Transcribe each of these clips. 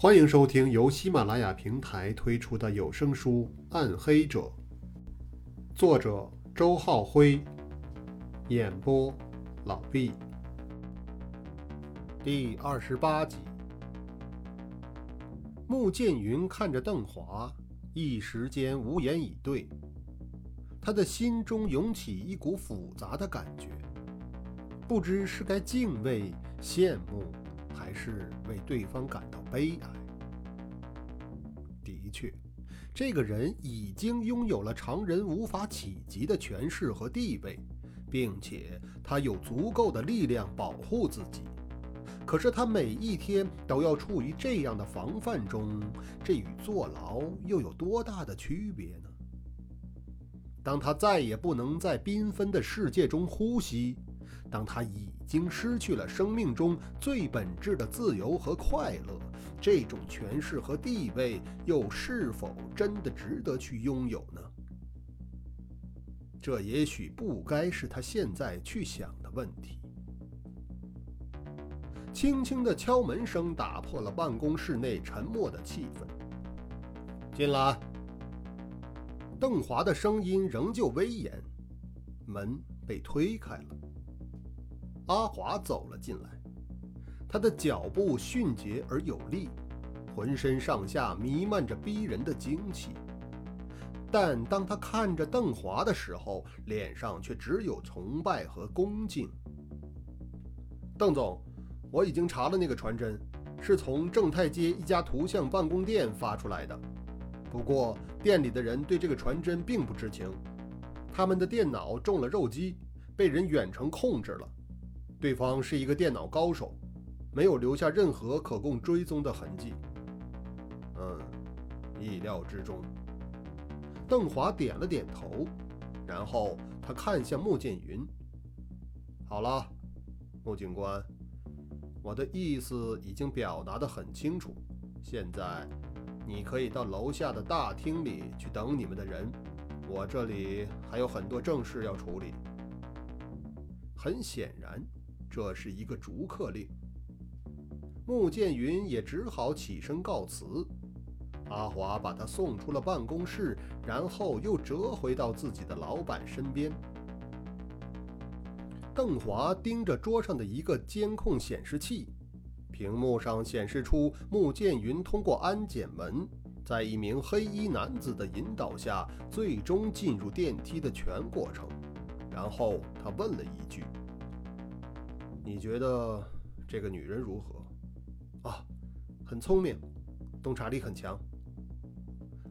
欢迎收听由喜马拉雅平台推出的有声书《暗黑者》，作者周浩辉，演播老毕。第二十八集，穆剑云看着邓华，一时间无言以对。他的心中涌起一股复杂的感觉，不知是该敬畏、羡慕，还是为对方感到悲哀。的确，这个人已经拥有了常人无法企及的权势和地位，并且他有足够的力量保护自己。可是他每一天都要处于这样的防范中，这与坐牢又有多大的区别呢？当他再也不能在缤纷的世界中呼吸，当他已经失去了生命中最本质的自由和快乐，这种权势和地位又是否真的值得去拥有呢？这也许不该是他现在去想的问题。轻轻的敲门声打破了办公室内沉默的气氛。进来。邓华的声音仍旧威严，门被推开了。阿华走了进来，他的脚步迅捷而有力，浑身上下弥漫着逼人的精气。但当他看着邓华的时候，脸上却只有崇拜和恭敬。邓总，我已经查了那个传真，是从正太街一家图像办公店发出来的。不过，店里的人对这个传真并不知情，他们的电脑中了肉鸡，被人远程控制了。对方是一个电脑高手，没有留下任何可供追踪的痕迹。嗯，意料之中。邓华点了点头，然后他看向穆剑云：“好了，穆警官，我的意思已经表达得很清楚，现在。”你可以到楼下的大厅里去等你们的人，我这里还有很多正事要处理。很显然，这是一个逐客令。穆剑云也只好起身告辞。阿华把他送出了办公室，然后又折回到自己的老板身边。邓华盯着桌上的一个监控显示器。屏幕上显示出穆剑云通过安检门，在一名黑衣男子的引导下，最终进入电梯的全过程。然后他问了一句：“你觉得这个女人如何？”“啊，很聪明，洞察力很强。”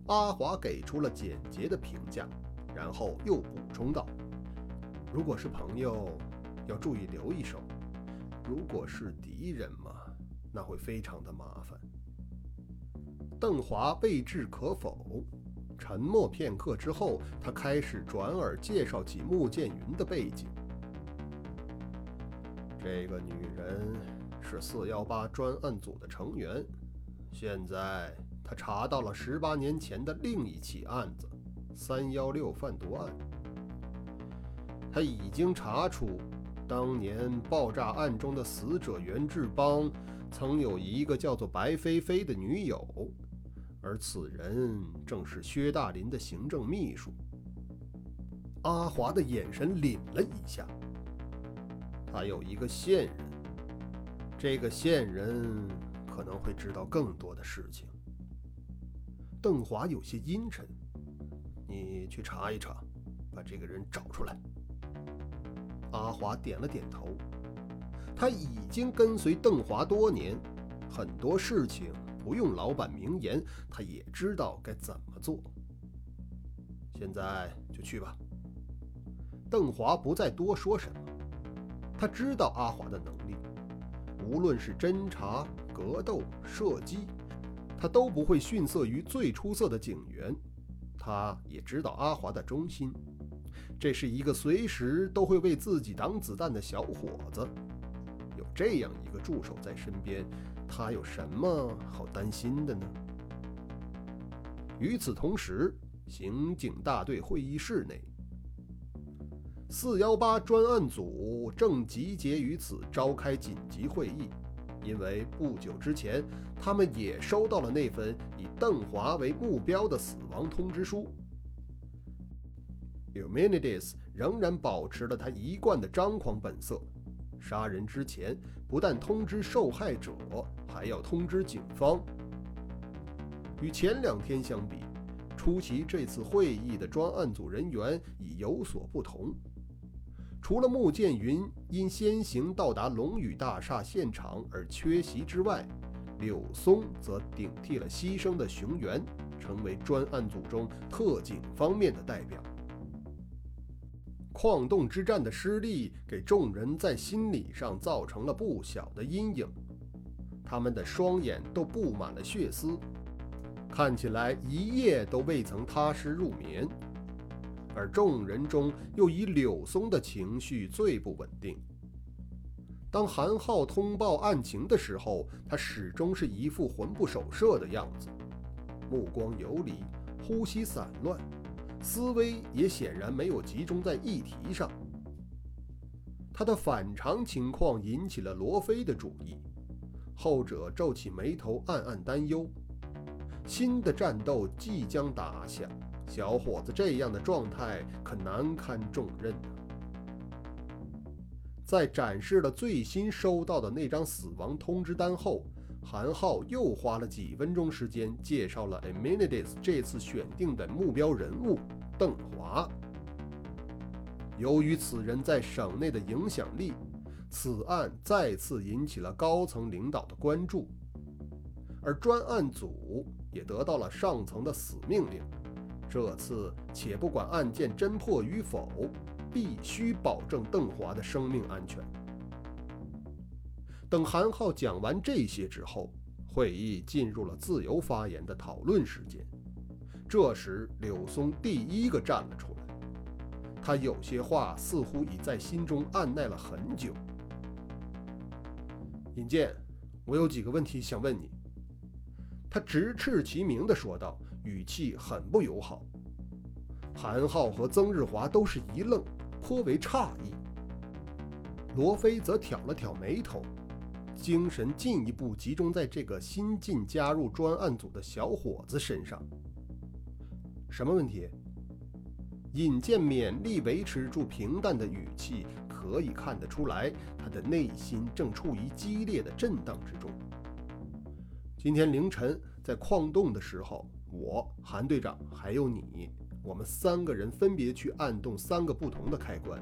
阿华给出了简洁的评价，然后又补充道：“如果是朋友，要注意留一手；如果是敌人嘛……”那会非常的麻烦。邓华未置可否，沉默片刻之后，他开始转而介绍起穆剑云的背景。这个女人是四幺八专案组的成员，现在他查到了十八年前的另一起案子——三幺六贩毒案。他已经查出，当年爆炸案中的死者袁志邦。曾有一个叫做白菲菲的女友，而此人正是薛大林的行政秘书。阿华的眼神凛了一下。他有一个线人，这个线人可能会知道更多的事情。邓华有些阴沉：“你去查一查，把这个人找出来。”阿华点了点头。他已经跟随邓华多年，很多事情不用老板明言，他也知道该怎么做。现在就去吧。邓华不再多说什么，他知道阿华的能力，无论是侦查、格斗、射击，他都不会逊色于最出色的警员。他也知道阿华的忠心，这是一个随时都会为自己挡子弹的小伙子。有这样一个助手在身边，他有什么好担心的呢？与此同时，刑警大队会议室内，四幺八专案组正集结于此召开紧急会议，因为不久之前，他们也收到了那份以邓华为目标的死亡通知书。Eumenides 仍然保持了他一贯的张狂本色，杀人之前不但通知受害者，还要通知警方。与前两天相比，出席这次会议的专案组人员已有所不同。除了穆剑云因先行到达龙宇大厦现场而缺席之外，柳松则顶替了牺牲的熊原，成为专案组中特警方面的代表。矿洞之战的失利给众人在心理上造成了不小的阴影，他们的双眼都布满了血丝。看起来一夜都未曾踏实入眠，而众人中又以柳松的情绪最不稳定。当韩浩通报案情的时候，他始终是一副魂不守舍的样子，目光游离，呼吸散乱，思维也显然没有集中在议题上。他的反常情况引起了罗非的注意，后者皱起眉头，暗暗担忧。新的战斗即将打响，小伙子这样的状态可难堪重任呢。在展示了最新收到的那张死亡通知单后，韩浩又花了几分钟时间介绍了 Amenides 这次选定的目标人物邓华。由于此人在省内的影响力，此案再次引起了高层领导的关注，而专案组。也得到了上层的死命令，这次且不管案件侦破与否，必须保证邓华的生命安全。等韩浩讲完这些之后，会议进入了自由发言的讨论时间。这时，柳松第一个站了出来，他有些话似乎已在心中按耐了很久。尹健，我有几个问题想问你。他直斥其名地说道，语气很不友好。韩浩和曾日华都是一愣，颇为诧异。罗非则挑了挑眉头，精神进一步集中在这个新晋加入专案组的小伙子身上。什么问题？尹健勉力维持住平淡的语气，可以看得出来，他的内心正处于激烈的震荡之中。今天凌晨在矿洞的时候，我韩队长还有你，我们三个人分别去按动三个不同的开关。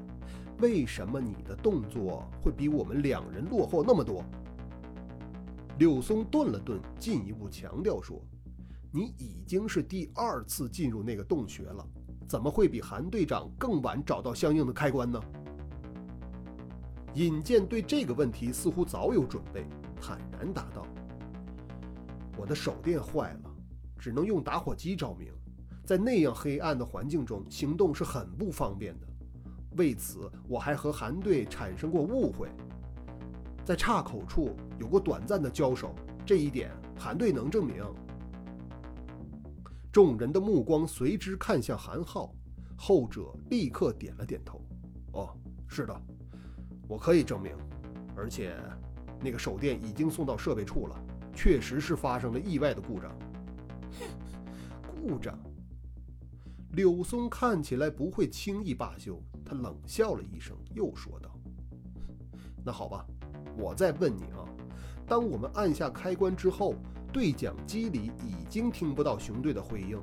为什么你的动作会比我们两人落后那么多？柳松顿了顿，进一步强调说：“你已经是第二次进入那个洞穴了，怎么会比韩队长更晚找到相应的开关呢？”尹健对这个问题似乎早有准备，坦然答道。我的手电坏了，只能用打火机照明，在那样黑暗的环境中行动是很不方便的。为此，我还和韩队产生过误会，在岔口处有过短暂的交手，这一点韩队能证明。众人的目光随之看向韩浩，后者立刻点了点头：“哦，是的，我可以证明，而且那个手电已经送到设备处了。”确实是发生了意外的故障。故障。柳松看起来不会轻易罢休，他冷笑了一声，又说道：“那好吧，我再问你啊，当我们按下开关之后，对讲机里已经听不到熊队的回应。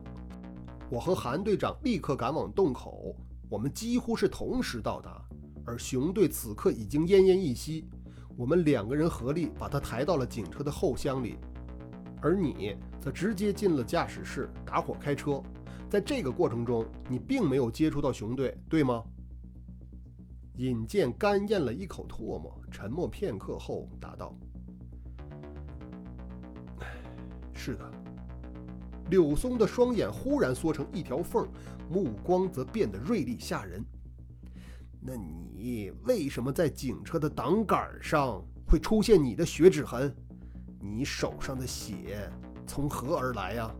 我和韩队长立刻赶往洞口，我们几乎是同时到达，而熊队此刻已经奄奄一息。”我们两个人合力把他抬到了警车的后厢里，而你则直接进了驾驶室，打火开车。在这个过程中，你并没有接触到熊队，对吗？尹健干咽了一口唾沫，沉默片刻后答道：“是的。”柳松的双眼忽然缩成一条缝，目光则变得锐利吓人。那你你为什么在警车的挡杆上会出现你的血指痕？你手上的血从何而来呀？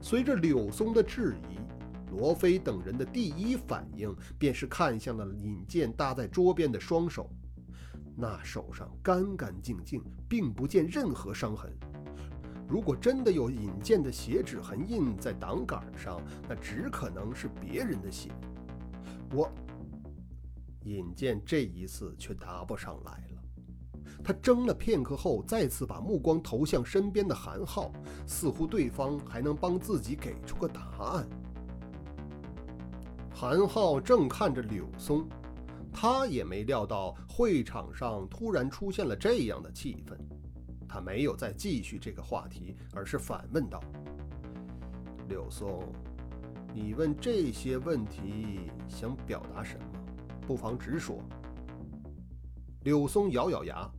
随着柳松的质疑，罗非等人的第一反应便是看向了尹健搭在桌边的双手。那手上干干净净，并不见任何伤痕。如果真的有尹健的血指痕印在挡杆上，那只可能是别人的血。我，尹健这一次却答不上来了。他怔了片刻后，再次把目光投向身边的韩浩，似乎对方还能帮自己给出个答案。韩浩正看着柳松，他也没料到会场上突然出现了这样的气氛。他没有再继续这个话题，而是反问道：“柳松，你问这些问题想表达什么？不妨直说。”柳松咬咬牙：“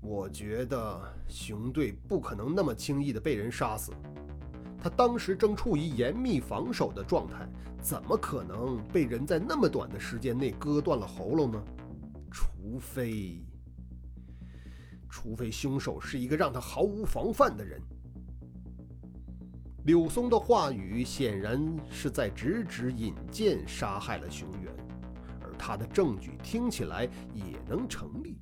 我觉得熊队不可能那么轻易的被人杀死。他当时正处于严密防守的状态，怎么可能被人在那么短的时间内割断了喉咙呢？除非……”除非凶手是一个让他毫无防范的人。柳松的话语显然是在直指尹健杀害了熊原，而他的证据听起来也能成立。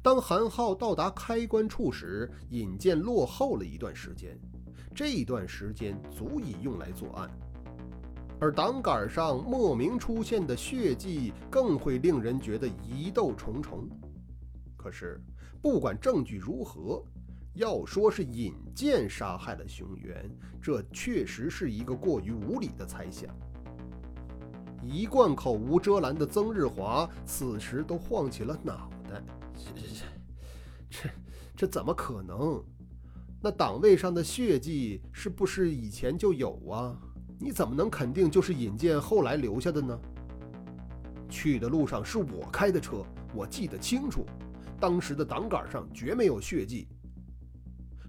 当韩浩到达开关处时，尹健落后了一段时间，这段时间足以用来作案。而挡杆上莫名出现的血迹，更会令人觉得疑窦重重。可是，不管证据如何，要说是尹健杀害了熊原，这确实是一个过于无理的猜想。一贯口无遮拦的曾日华此时都晃起了脑袋：“这、这、这、这、怎么可能？那党位上的血迹是不是以前就有啊？你怎么能肯定就是尹健后来留下的呢？去的路上是我开的车，我记得清楚。”当时的挡杆上绝没有血迹，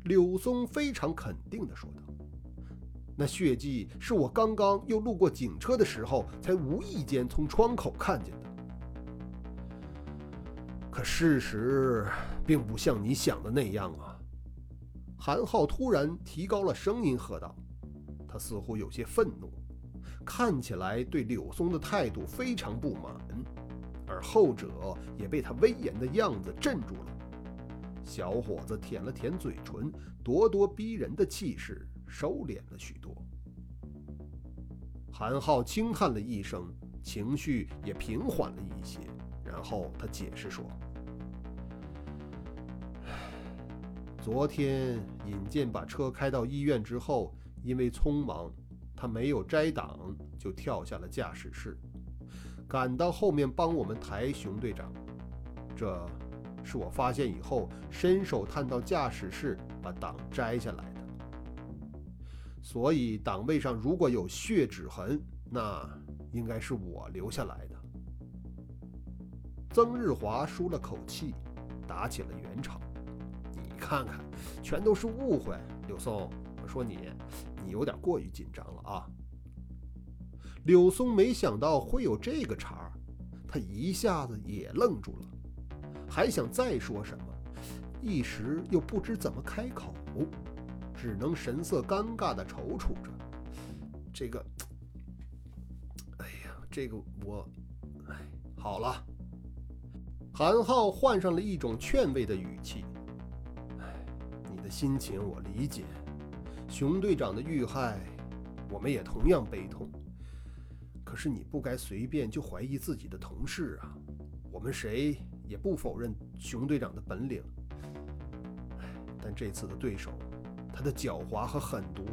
柳松非常肯定地说道：“那血迹是我刚刚又路过警车的时候，才无意间从窗口看见的。可事实并不像你想的那样啊！”韩浩突然提高了声音喝道，他似乎有些愤怒，看起来对柳松的态度非常不满。而后者也被他威严的样子镇住了。小伙子舔了舔嘴唇，咄咄逼人的气势收敛了许多。韩浩轻叹了一声，情绪也平缓了一些，然后他解释说：“昨天尹健把车开到医院之后，因为匆忙，他没有摘挡，就跳下了驾驶室。”赶到后面帮我们抬熊队长，这是我发现以后伸手探到驾驶室把挡摘下来的。所以挡位上如果有血指痕，那应该是我留下来的。曾日华舒了口气，打起了圆场。你看看，全都是误会。柳松，我说你，你有点过于紧张了啊。柳松没想到会有这个茬儿，他一下子也愣住了，还想再说什么，一时又不知怎么开口，只能神色尴尬地踌躇着。这个，哎呀，这个我，哎，好了。韩浩换上了一种劝慰的语气：“哎，你的心情我理解，熊队长的遇害，我们也同样悲痛。”可是你不该随便就怀疑自己的同事啊！我们谁也不否认熊队长的本领，但这次的对手，他的狡猾和狠毒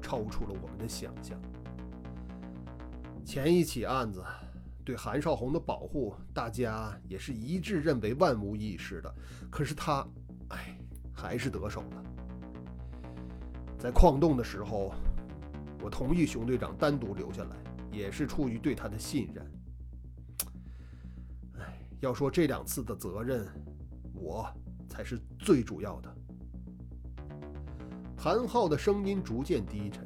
超出了我们的想象。前一起案子对韩少红的保护，大家也是一致认为万无一失的。可是他，哎，还是得手了。在矿洞的时候，我同意熊队长单独留下来。也是出于对他的信任。要说这两次的责任，我才是最主要的。韩浩的声音逐渐低沉，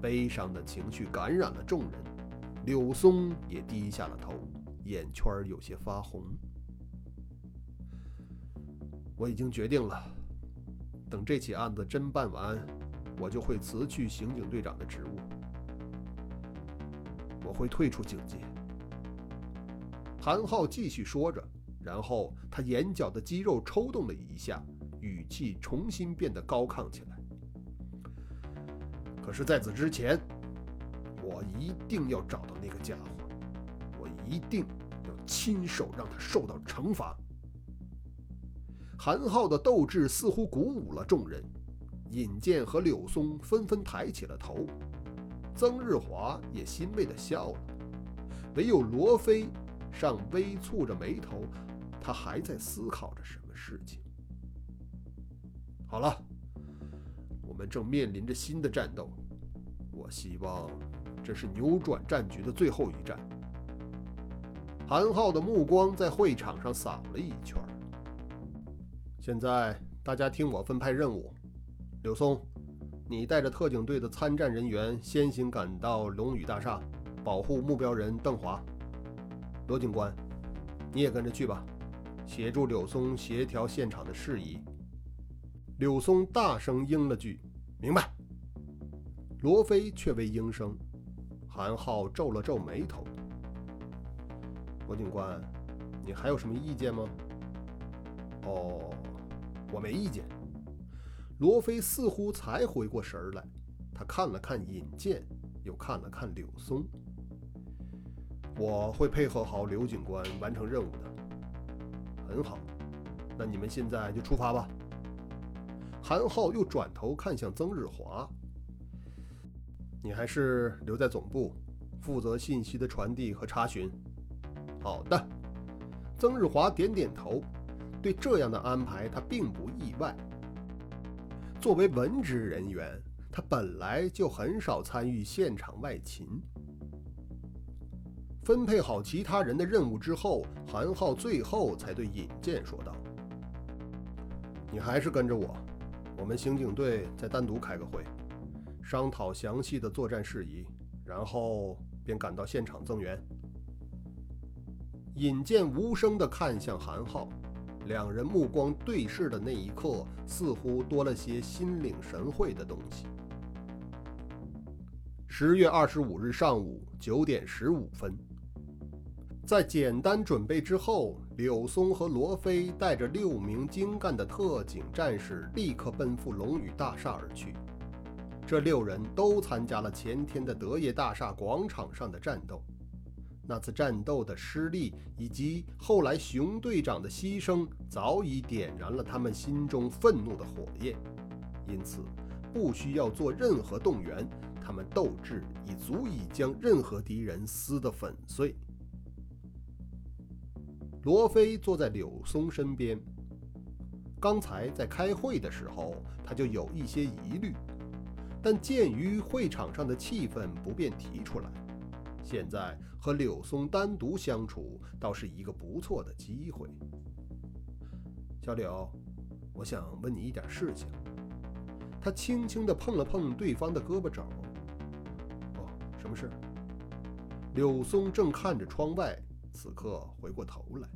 悲伤的情绪感染了众人。柳松也低下了头，眼圈有些发红。我已经决定了，等这起案子侦办完，我就会辞去刑警队长的职务。我会退出警界。韩浩继续说着，然后他眼角的肌肉抽动了一下，语气重新变得高亢起来。可是，在此之前，我一定要找到那个家伙，我一定要亲手让他受到惩罚。韩浩的斗志似乎鼓舞了众人，尹健和柳松纷纷抬起了头，曾日华也欣慰地笑了，唯有罗非上微蹙着眉头，他还在思考着什么事情。好了，我们正面临着新的战斗，我希望这是扭转战局的最后一战。韩浩的目光在会场上扫了一圈。现在大家听我分派任务，柳松，你带着特警队的参战人员先行赶到龙宇大厦，保护目标人邓华。罗警官，你也跟着去吧，协助柳松协调现场的事宜。柳松大声应了句：“明白。”罗非却未应声。韩浩皱了皱眉头：“罗警官，你还有什么意见吗？”哦。我没意见。罗非似乎才回过神来，他看了看尹健，又看了看柳松。我会配合好刘警官完成任务的。很好，那你们现在就出发吧。韩浩又转头看向曾日华：“你还是留在总部，负责信息的传递和查询。”好的。曾日华点点头。对这样的安排，他并不意外。作为文职人员，他本来就很少参与现场外勤。分配好其他人的任务之后，韩浩最后才对尹健说道：“你还是跟着我，我们刑警队再单独开个会，商讨详细的作战事宜，然后便赶到现场增援。”尹健无声地看向韩浩。两人目光对视的那一刻，似乎多了些心领神会的东西。十月二十五日上午九点十五分，在简单准备之后，柳松和罗非带着六名精干的特警战士立刻奔赴龙宇大厦而去。这六人都参加了前天的德业大厦广场上的战斗。那次战斗的失利，以及后来熊队长的牺牲，早已点燃了他们心中愤怒的火焰，因此不需要做任何动员，他们斗志已足以将任何敌人撕得粉碎。罗非坐在柳松身边，刚才在开会的时候，他就有一些疑虑，但鉴于会场上的气氛，不便提出来。现在和柳松单独相处，倒是一个不错的机会。小柳，我想问你一点事情。他轻轻地碰了碰对方的胳膊肘。哦，什么事？柳松正看着窗外，此刻回过头来。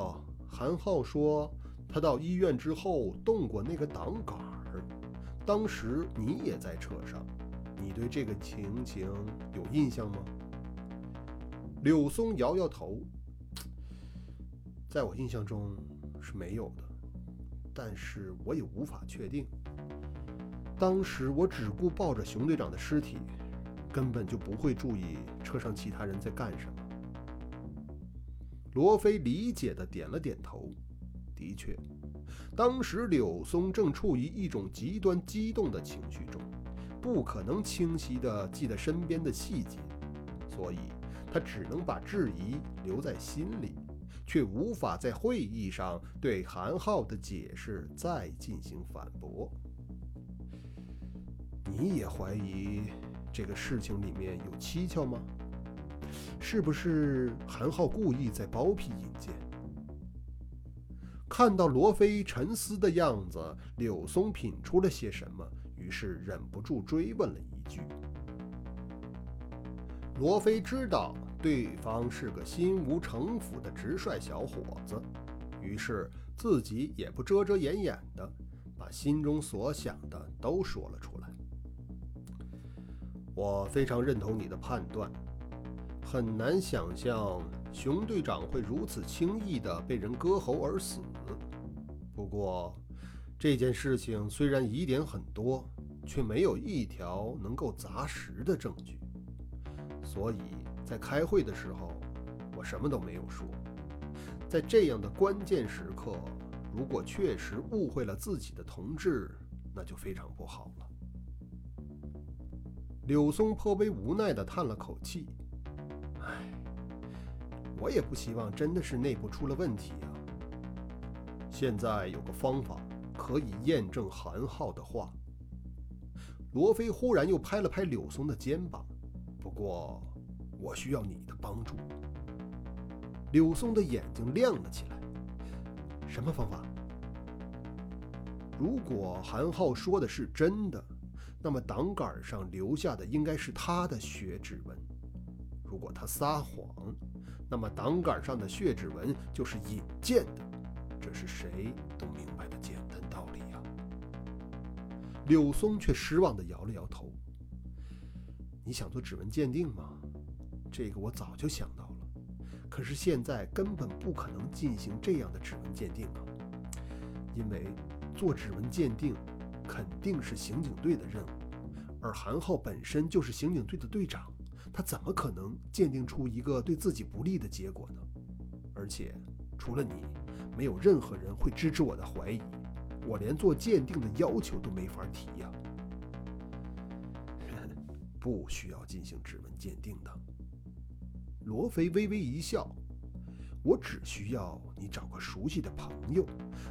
哦，韩浩说他到医院之后动过那个挡杆儿，当时你也在车上。你对这个情形有印象吗？柳松摇摇头，在我印象中是没有的，但是我也无法确定。当时我只顾抱着熊队长的尸体，根本就不会注意车上其他人在干什么。罗非理解的点了点头，的确，当时柳松正处于一种极端激动的情绪中。不可能清晰地记得身边的细节，所以他只能把质疑留在心里，却无法在会议上对韩浩的解释再进行反驳。你也怀疑这个事情里面有蹊跷吗？是不是韩浩故意在包庇尹健？看到罗非沉思的样子，柳松品出了些什么。于是忍不住追问了一句：“罗非知道对方是个心无城府的直率小伙子，于是自己也不遮遮掩掩的，把心中所想的都说了出来。我非常认同你的判断，很难想象熊队长会如此轻易地被人割喉而死。不过，这件事情虽然疑点很多，却没有一条能够砸实的证据。所以在开会的时候，我什么都没有说。在这样的关键时刻，如果确实误会了自己的同志，那就非常不好了。柳松颇为无奈地叹了口气：“，我也不希望真的是内部出了问题啊。现在有个方法可以验证韩浩的话。”罗非忽然又拍了拍柳松的肩膀：“不过，我需要你的帮助。”柳松的眼睛亮了起来：“什么方法？如果韩浩说的是真的？”那么挡杆上留下的应该是他的血指纹。如果他撒谎，那么挡杆上的血指纹就是引荐的。这是谁都明白的简单道理呀。柳松却失望地摇了摇头：“你想做指纹鉴定吗？这个我早就想到了，可是现在根本不可能进行这样的指纹鉴定啊，因为做指纹鉴定。”肯定是刑警队的任务，而韩浩本身就是刑警队的队长，他怎么可能鉴定出一个对自己不利的结果呢？而且，除了你，没有任何人会支持我的怀疑，我连做鉴定的要求都没法提呀。不需要进行指纹鉴定的。罗非微微一笑，我只需要你找个熟悉的朋友，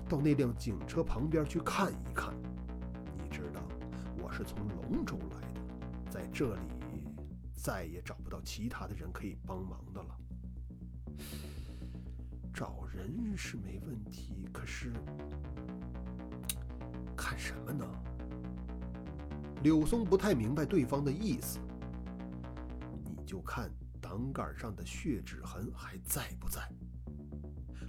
到那辆警车旁边去看一看。你知道，我是从龙州来的，在这里再也找不到其他的人可以帮忙的了。找人是没问题，可是看什么呢？柳松不太明白对方的意思。你就看挡杆上的血指痕还在不在？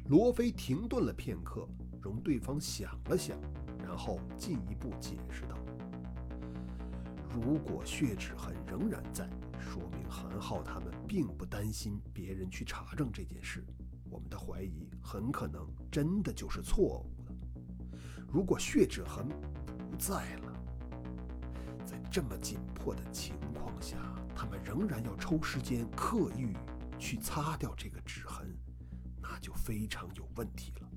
罗非停顿了片刻，容对方想了想，然后进一步解释道。如果血指痕仍然在，说明韩浩他们并不担心别人去查证这件事。我们的怀疑很可能真的就是错误的。如果血指痕不在了，在这么紧迫的情况下，他们仍然要抽时间刻意去擦掉这个指痕，那就非常有问题了。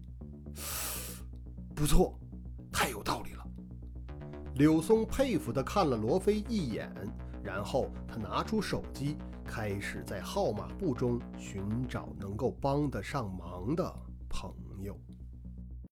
不错，柳松佩服地看了罗非一眼，然后他拿出手机，开始在号码簿中寻找能够帮得上忙的朋友。